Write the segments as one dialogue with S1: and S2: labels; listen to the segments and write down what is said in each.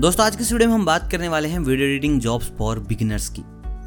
S1: दोस्तों, आज की इस वीडियो में हम बात करने वाले हैं video editing jobs for beginners की।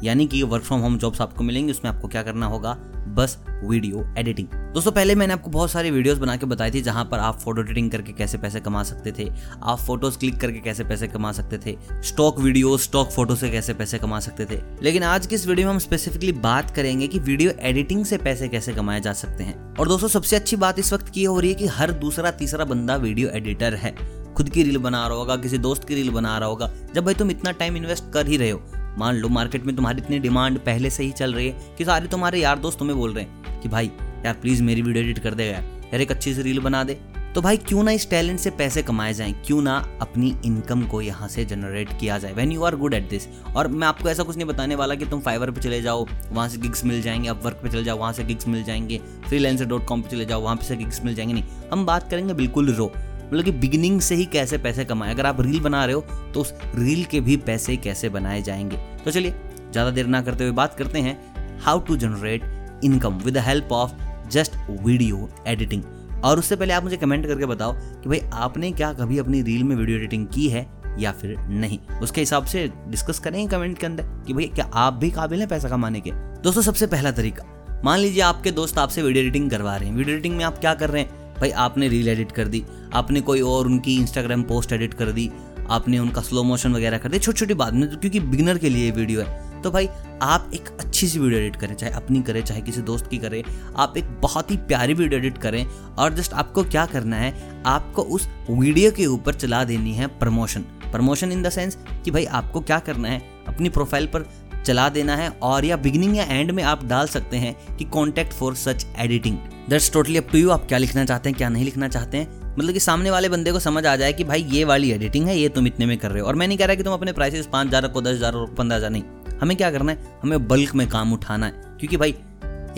S1: यानी कि वर्क फ्रॉम होम जॉब्स आपको मिलेंगे, उसमें आपको क्या करना होगा? बस वीडियो एडिटिंग। दोस्तों, पहले मैंने आपको बहुत सारी वीडियोस बना के बताई थी जहाँ पर आप फ़ोटो एडिटिंग करके कैसे पैसे कमा सकते थे, आप फ़ोटोज़ क्लिक करके कैसे पैसे कमा सकते थे स्टॉक वीडियो स्टॉक फ़ोटो से कैसे पैसे कमा सकते थे। लेकिन आज की इस वीडियो में हम स्पेसिफिकली बात करेंगे कि वीडियो एडिटिंग से पैसे कैसे कमाए जा सकते हैं। और दोस्तों, सबसे अच्छी बात इस वक्त की हो रही है कि हर दूसरा तीसरा बंदा वीडियो एडिटर है। खुद की रील बना रहा होगा, किसी दोस्त की रील बना रहा होगा। जब भाई तुम इतना टाइम इन्वेस्ट कर ही रहे हो, मान लो मार्केट में तुम्हारी इतनी डिमांड पहले से ही चल रही है कि सारे तुम्हारे यार दोस्त तुम्हें बोल रहे हैं कि भाई, यार प्लीज़ मेरी वीडियो एडिट कर देगा यार यार एक अच्छी सी रील बना दे। तो भाई क्यों ना इस टैलेंट से पैसे कमाए जाएँ? क्यों ना अपनी इनकम को यहाँ से जनरेट किया जाए? When you are good at this और मैं आपको ऐसा कुछ नहीं बताने वाला कि तुम फाइवर पे चले जाओ, वहाँ से गिग्स मिल जाएँगे अब वर्क पे चले जाओ, वहाँ से गिग्स मिल जाएँगे फ्री डॉट कॉम पर चले जाओ, वहाँ से गिग्स मिल जाएँगे, नहीं। हम बात करेंगे बिल्कुल रो मतलब कि बिगिनिंग से ही कैसे पैसे कमाए। अगर आप रील बना रहे हो तो उस रील के भी पैसे कैसे बनाए जाएँगे? तो चलिए, ज़्यादा देर ना करते हुए बात करते हैं how to generate income with the help of just video editing और उससे पहले आप मुझे कमेंट करके बताओ कि भाई, आपने क्या कभी अपनी रील में वीडियो एडिटिंग की है या फिर नहीं? उसके हिसाब से डिस्कस करेंगे कमेंट के अंदर कि भाई, क्या आप भी काबिल हैं पैसा कमाने के? दोस्तों, सबसे पहला तरीका, मान लीजिए आपके दोस्त आपसे वीडियो एडिटिंग करवा रहे हैं। वीडियो एडिटिंग में आप क्या कर रहे हैं? भाई आपने रील एडिट कर दी, आपने कोई और उनकी इंस्टाग्राम पोस्ट एडिट कर दी, आपने उनका स्लो मोशन वगैरह कर दिया छोटी छोटी बात में क्योंकि बिगनर के लिए वीडियो है। तो भाई आप एक अच्छी सी वीडियो एडिट करें, चाहे अपनी करें, चाहे किसी दोस्त की करें, आप एक बहुत ही प्यारी वीडियो एडिट करें और जस्ट आपको क्या करना है, आपको उस वीडियो के ऊपर चला देनी है promotion promotion in the sense कि भाई आपको क्या करना है, अपनी प्रोफ़ाइल पर चला देना है और या बिगिनिंग या एंड में आप डाल सकते हैं कि contact for such editing that's totally up to you आप क्या लिखना चाहते हैं, क्या नहीं लिखना चाहते हैं। मतलब कि सामने वाले बंदे को समझ आ जाए कि भाई ये वाली एडिटिंग है, ये तुम इतने में कर रहे हो। और मैं नहीं कह रहा कि तुम अपने प्राइसेस पाँच हज़ार रखो, दस हज़ार पंद्रह हज़ार, नहीं। हमें क्या करना है? हमें बल्क में काम उठाना है। क्योंकि भाई,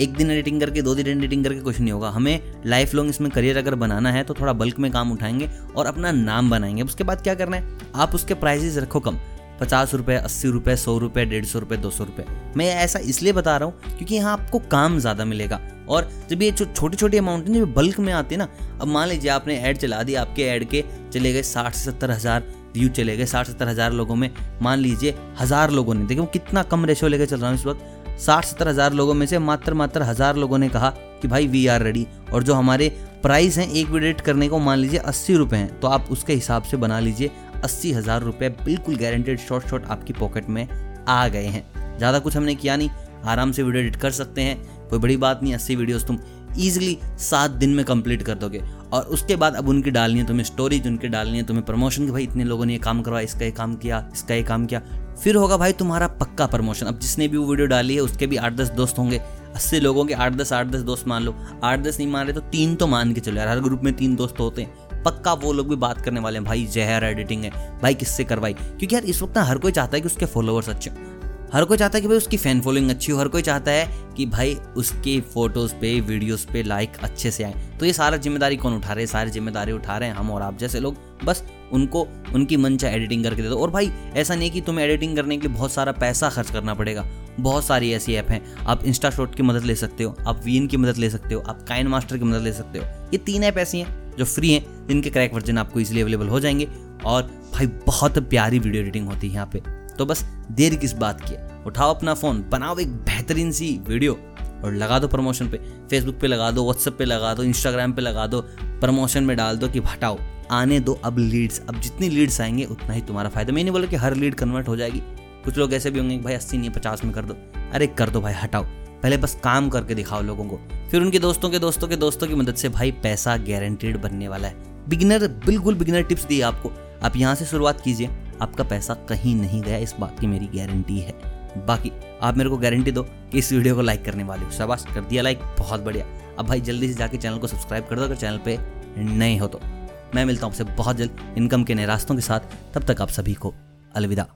S1: एक दिन एडिटिंग करके, दो दिन एडिटिंग करके कुछ नहीं होगा। हमें लाइफ लॉन्ग इसमें करियर अगर बनाना है तो थोड़ा बल्क में काम उठाएँगे और अपना नाम बनाएँगे। उसके बाद क्या करना है? आप उसके प्राइसेस रखो कम। पचास रुपये अस्सी रुपये सौ रुपये डेढ़ सौ रुपये दो सौ रुपये मैं ऐसा इसलिए बता रहा हूँ क्योंकि यहाँ आपको काम ज़्यादा मिलेगा। और जब ये छोटी छोटी अमाउंट है जब बल्क में आती है ना, अब मान लीजिए आपने ऐड चला दी, आपके ऐड के चले गए साठ से सत्तर हज़ार व्यू चले गए साठ सत्तर हज़ार लोगों में। मान लीजिए हज़ार लोगों ने, देखिए कितना कम रेशो लेकर चल रहा हूँ इस वक्त। साठ सत्तर हज़ार लोगों में से मात्र मात्र हज़ार लोगों ने कहा कि भाई वी आर रेडी और जो हमारे प्राइस हैं, एक वीडियो एडिट करने को मान लीजिए अस्सी रुपये हैं तो आप उसके हिसाब से बना लीजिए। अस्सी हज़ार रुपये बिल्कुल गारंटेड शॉर्ट शॉर्ट आपकी पॉकेट में आ गए हैं। ज़्यादा कुछ हमने किया नहीं, आराम से वीडियो एडिट कर सकते हैं, कोई बड़ी बात नहीं, अस्सी वीडियोस तुम ईजिली सात दिन में कंप्लीट कर दोगे। और उसके बाद अब उनकी डालनी है, तुम्हें स्टोरीज उनकी डालनी है, तुम्हें प्रमोशन कि भाई इतने लोगों ने ये काम करवाया, इसका ये काम किया, इसका ये काम किया। फिर होगा भाई तुम्हारा पक्का प्रमोशन अब जिसने भी वो वीडियो डाली है, उसके भी आठ दस दोस्त होंगे, अस्सी लोगों के आठ दस आठ दस दोस्त मान लो। आठ दस नहीं मान रहे तो तीन तो मान के चलो यार, हर ग्रुप में तीन दोस्त होते हैं। पक्का वो लोग भी बात करने वाले हैं। भाई, जहर एडिटिंग है। भाई, किससे करवाई? क्योंकि यार, इस वक्त ना हर कोई चाहता है कि उसके फॉलोअर्स अच्छे हर कोई चाहता है कि भाई उसकी फ़ैन फॉलोइंग अच्छी हो। हर कोई चाहता है कि भाई उसके फ़ोटोज़ पे वीडियोस पे लाइक अच्छे से आए। तो ये सारा ज़िम्मेदारी कौन उठा रहे हैं? सारी ज़िम्मेदारी उठा रहे हैं हम और आप जैसे लोग। बस उनको, उनकी मन चाहे एडिटिंग करके दे दो। और भाई, ऐसा नहीं कि तुम्हें एडिटिंग करने के लिए बहुत सारा पैसा खर्च करना पड़ेगा। बहुत सारी ऐसी ऐप हैं। आप इंस्टा शॉट की मदद ले सकते हो, आप वीन की मदद ले सकते हो, आप काइन मास्टर की मदद ले सकते हो। ये तीन ऐप ऐसी हैं। जो फ्री हैं, जिनके क्रैक वर्जन आपको इजिली अवेलेबल हो जाएँगे। और भाई, बहुत प्यारी वीडियो एडिटिंग होती है यहाँ पे। तो बस, देर किस बात की है? उठाओ अपना फ़ोन बनाओ एक बेहतरीन सी वीडियो और लगा दो प्रमोशन पे। फेसबुक पे लगा दो व्हाट्सएप पे लगा दो इंस्टाग्राम पे लगा दो प्रमोशन में डाल दो कि हटाओ। आने दो अब लीड्स अब जितनी लीड्स आएँगे, उतना ही तुम्हारा फ़ायदा। मैं नहीं बोला कि हर लीड कन्वर्ट हो जाएगी। कुछ लोग ऐसे भी होंगे भाई, अस्सी नहीं पचास में कर दो। अरे, कर दो भाई, हटाओ। पहले बस काम करके दिखाओ लोगों को। फिर उनके दोस्तों के दोस्तों के दोस्तों की मदद से भाई पैसा गारंटेड बनने वाला है। बिगिनर बिल्कुल बिगिनर टिप्स दिए आपको। आप यहाँ से शुरुआत कीजिए। आपका पैसा कहीं नहीं गया, इस बात की मेरी गारंटी है। बाकी, आप मेरे को गारंटी दो कि इस वीडियो को लाइक करने वाले हो। शाबाश, कर दिया लाइक बहुत बढ़िया। अब भाई जल्दी से जाके चैनल को सब्सक्राइब कर दो, अगर चैनल पे नए हो तो। मैं मिलता हूँ आपसे बहुत जल्द इनकम के नए रास्तों के साथ। तब तक आप सभी को अलविदा।